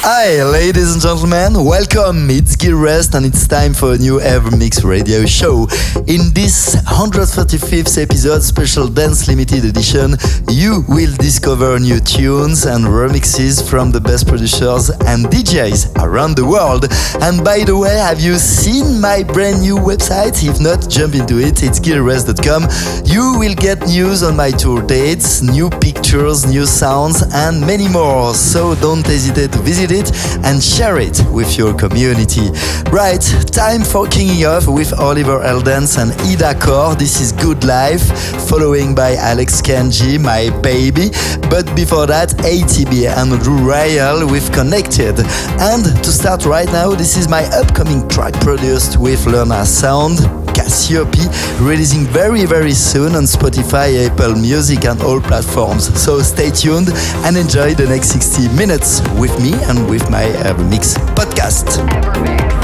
Hi, ladies and gentlemen, welcome. It's Gil Everest, and it's time for a new Evermix radio show. In this 135th episode, special Dance Limited edition, you will discover new tunes and remixes from the best producers and DJs around the world. And by the way, have you seen my brand new website? If not, jump into it. It's gileverest.com. You will get news on my tour dates, new pictures, new sounds, and many more. So don't hesitate to visit it and share it with your community. Right, time for kicking off with Oliver Heldens and Ida Corr. This is Good Life, following by Alex Kenji, My Baby. But before that, ATB and Drew Rayel with Connected. And to start right now, this is my upcoming track produced with Lerna Sound. Cassiope, releasing very, very soon on Spotify, Apple Music, and all platforms. So stay tuned and enjoy the next 60 minutes with me and with my uh, Mix podcast.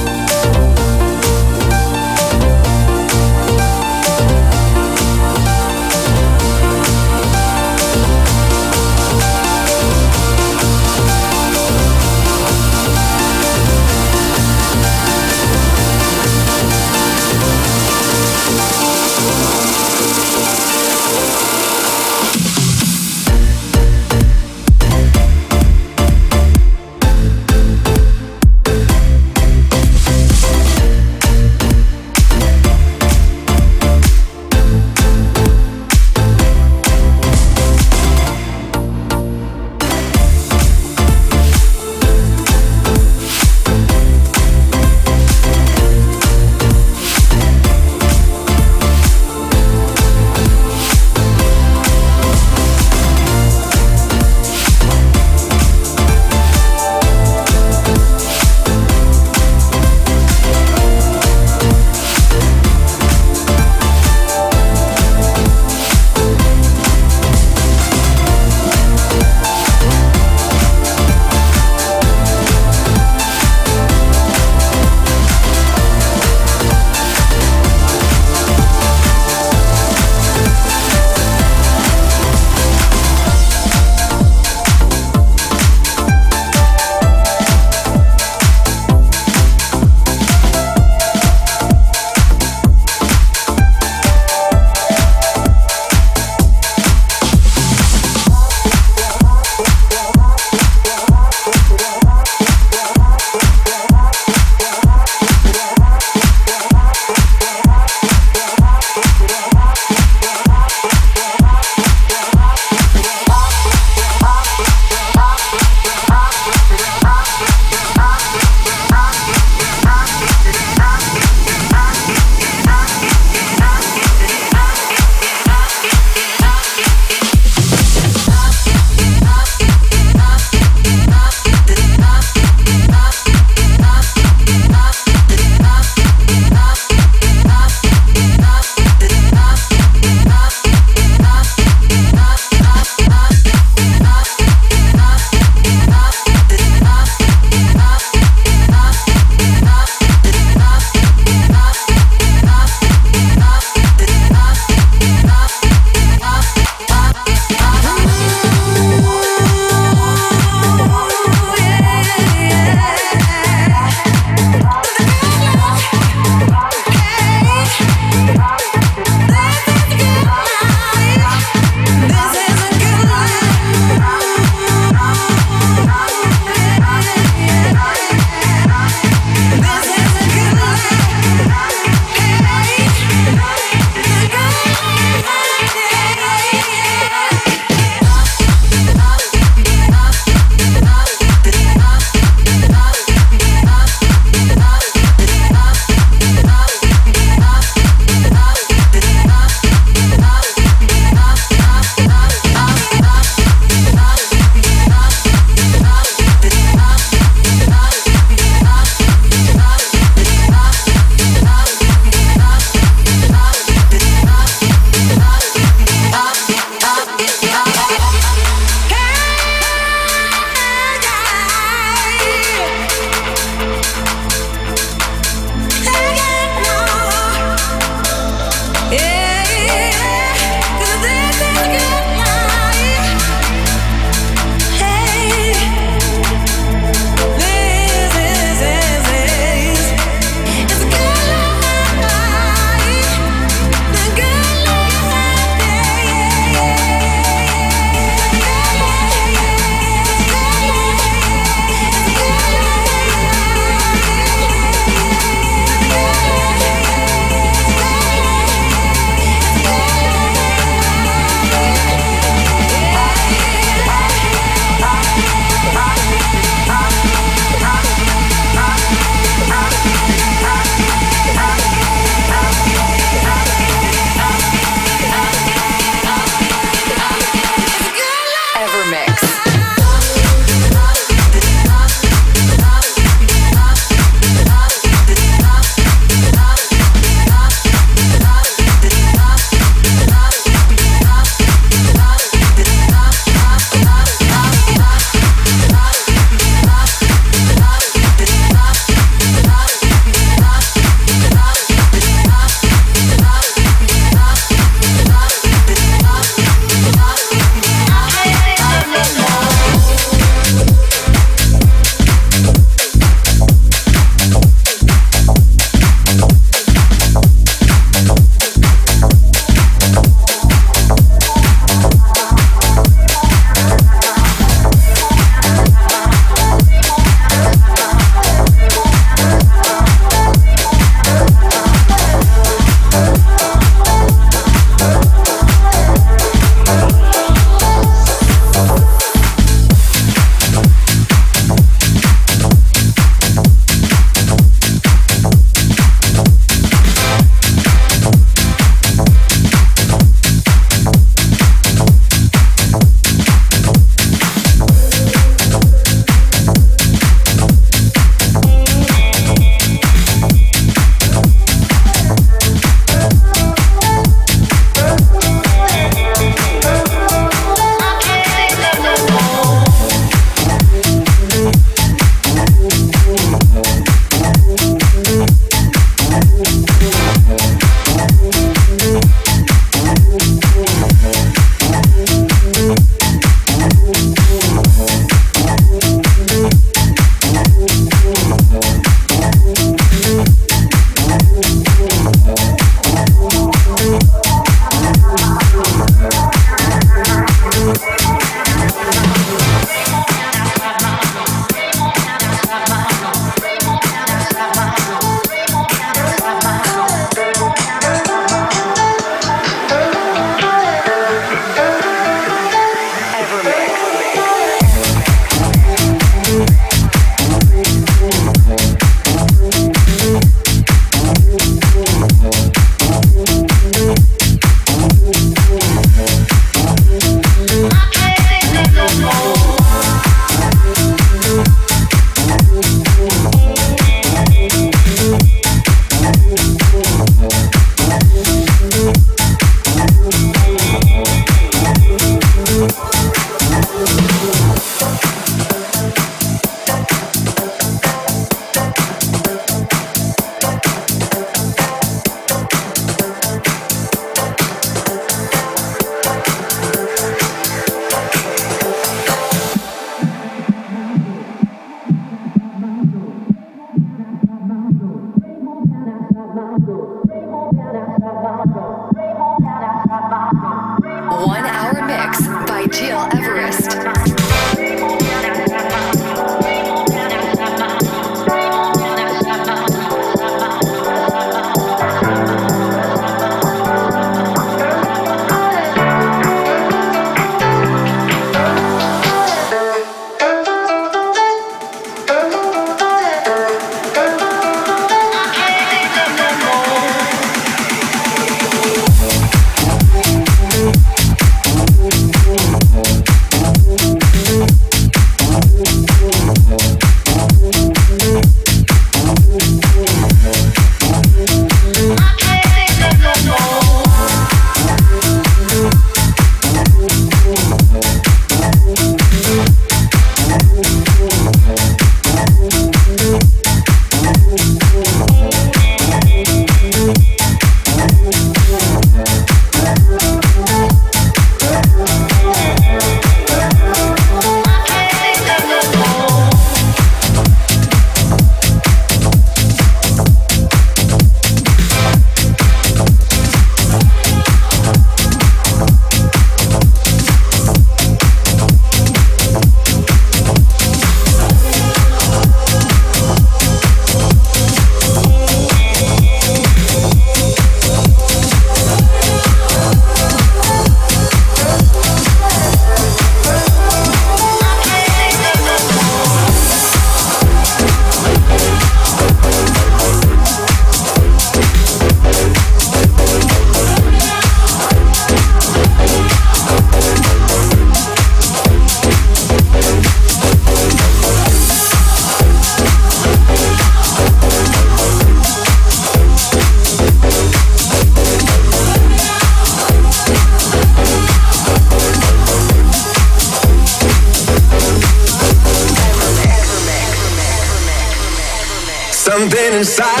Inside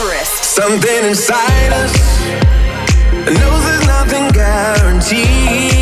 Everest. Something inside us knows there's nothing guaranteed.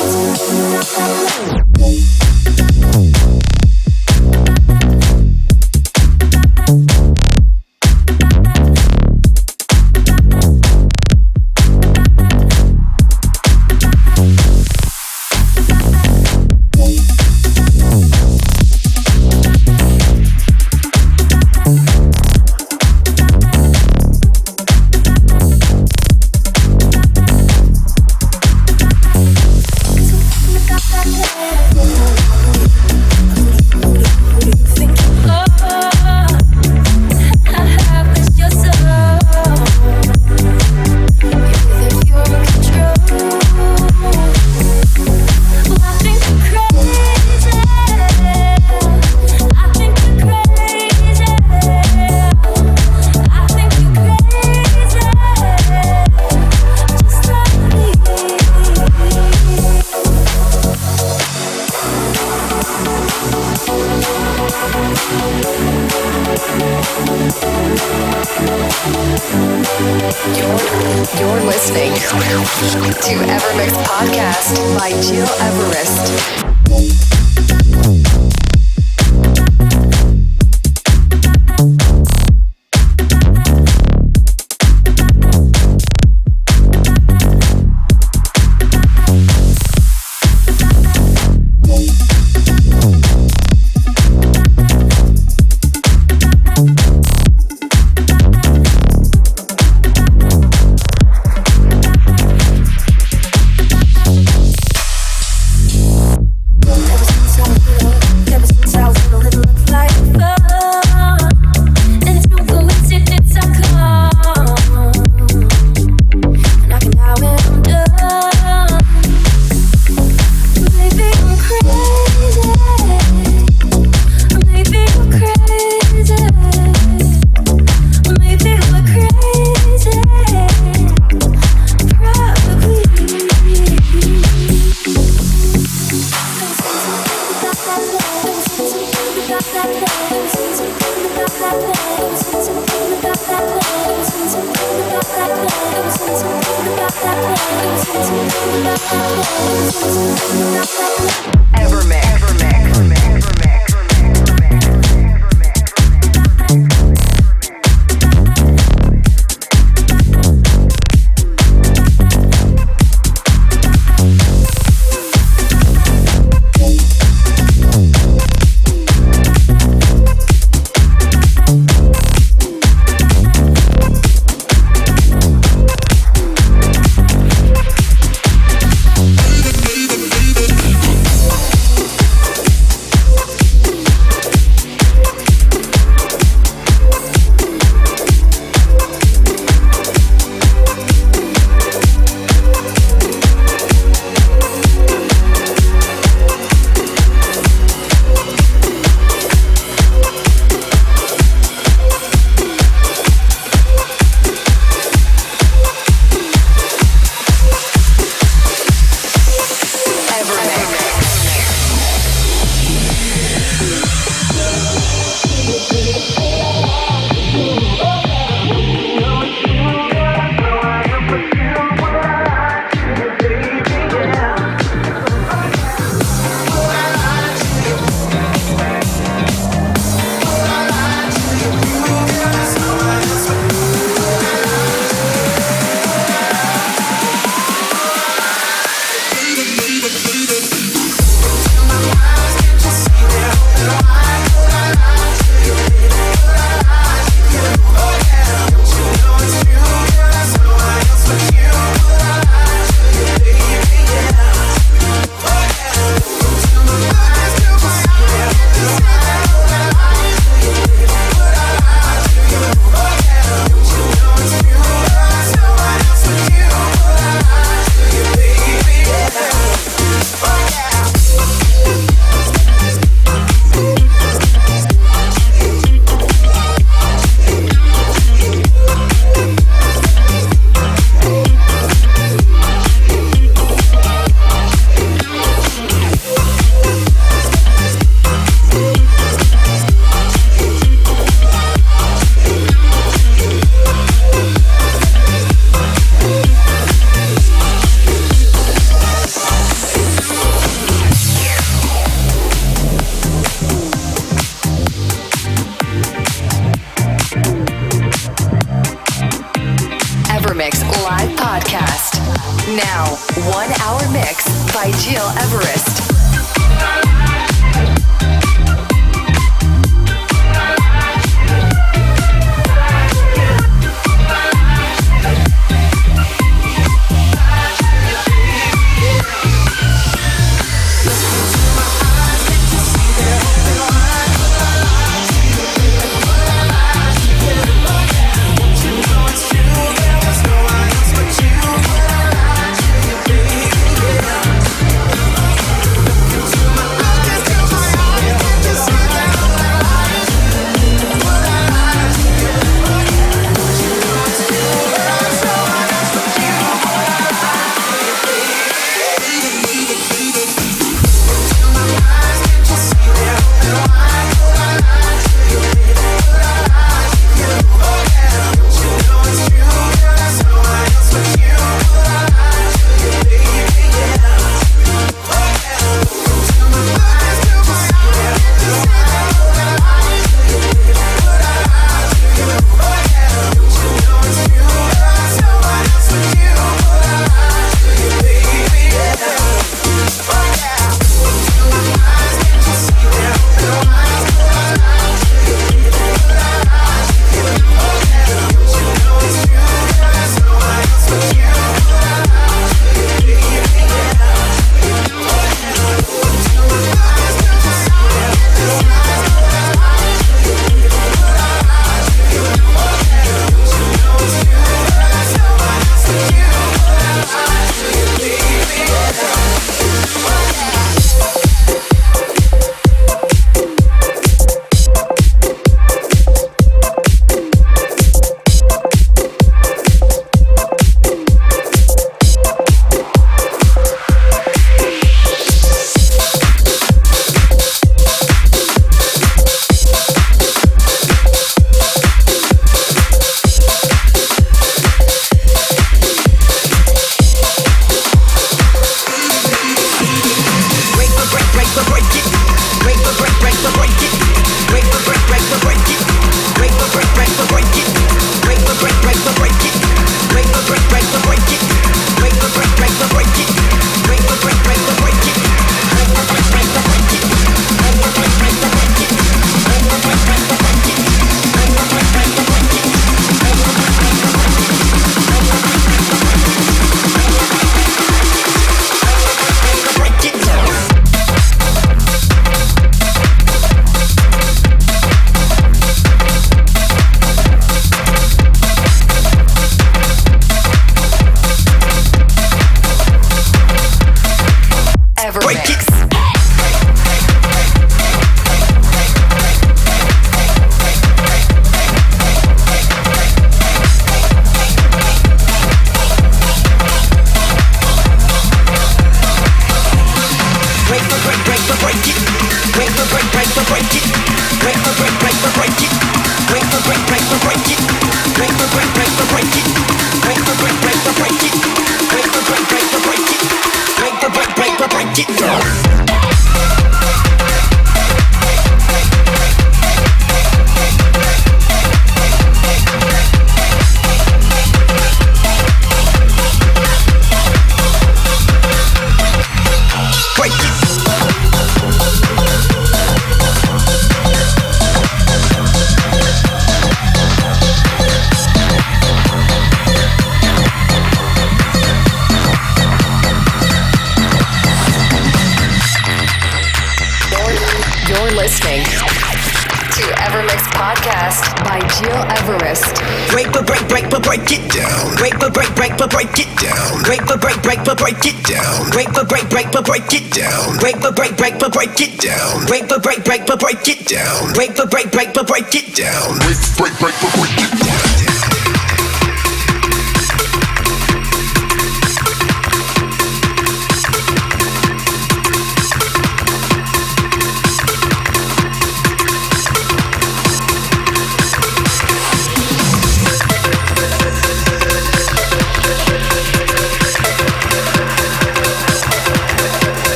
Música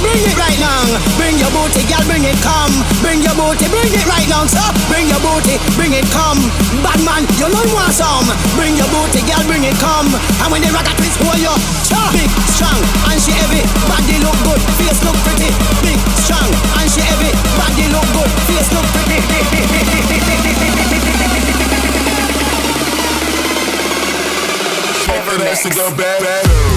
bring it right now. Bring your booty, girl, bring it come. Bring your booty, bring it right now, sir. Bring your booty, bring it come. Bad man, you know you want some. Bring your booty, girl, bring it come. And when the rocket twist for you, cha. Big, strong, and she heavy. Body look good, face look pretty. Big, strong, and she heavy. Body look good, face look pretty. Never lets to go better.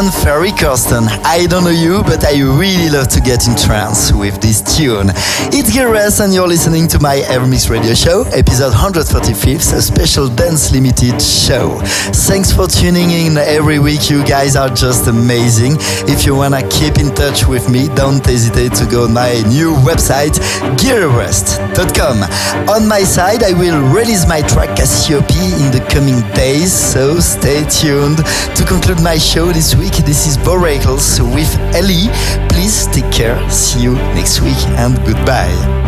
And Ferry Corsten. I don't know you, but I really love to get in trance with this tune. It's Gil and you're listening to my Evermix radio show, episode 135, a special dance limited show. Thanks for tuning in every week. You guys are just amazing. If you wanna keep in touch with me, don't hesitate to go my new website, gileverest.com. On my side, I will release my track Cassiope in the coming days, so stay tuned. To conclude my show this week, this is Boracles with Ellie. Please take care. See you next week and goodbye.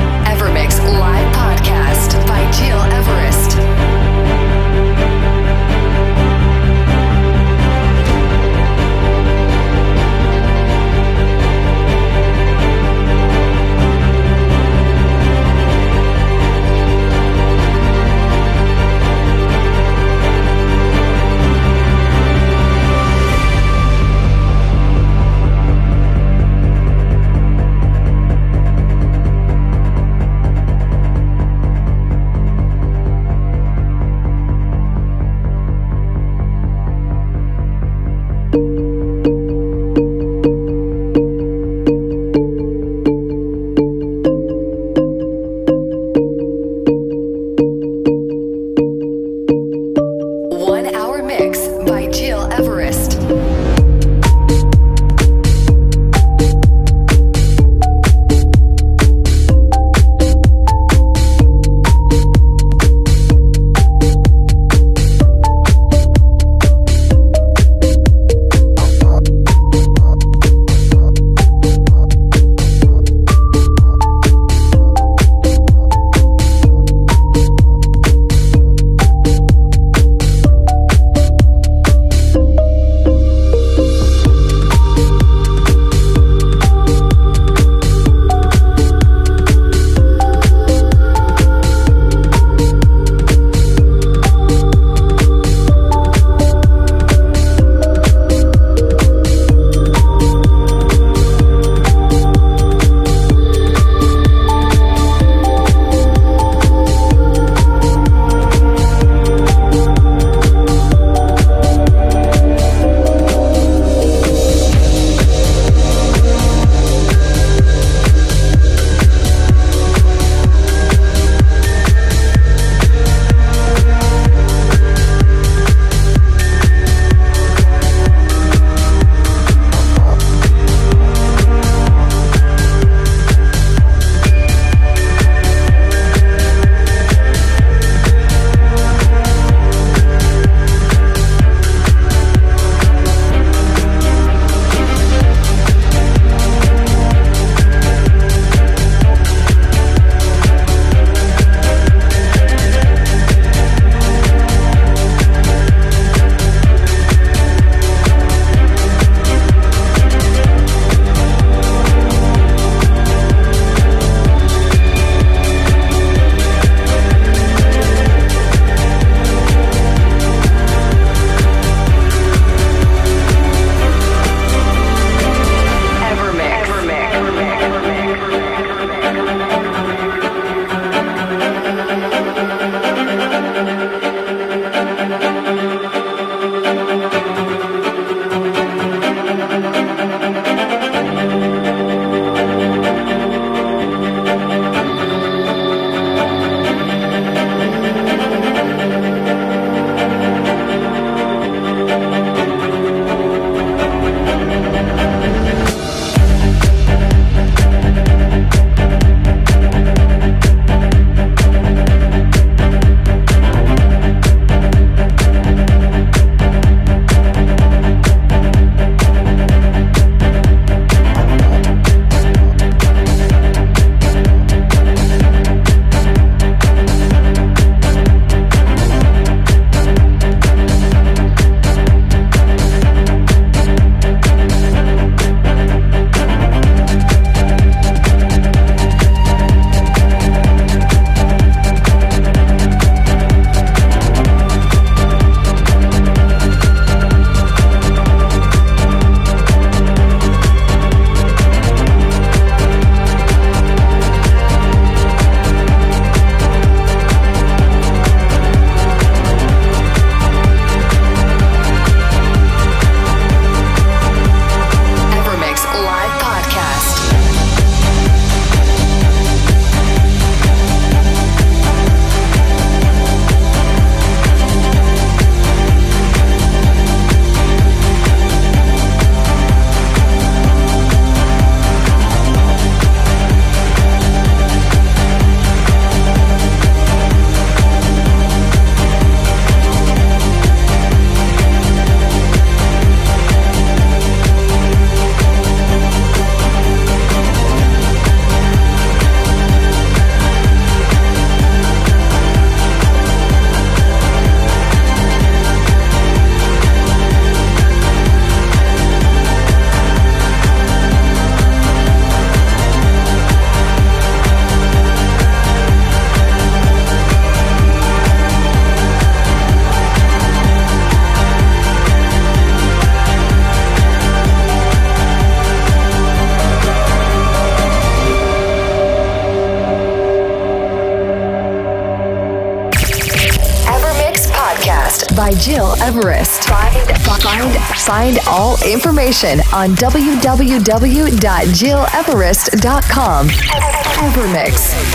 Information on www.gileverest.com. Evermix.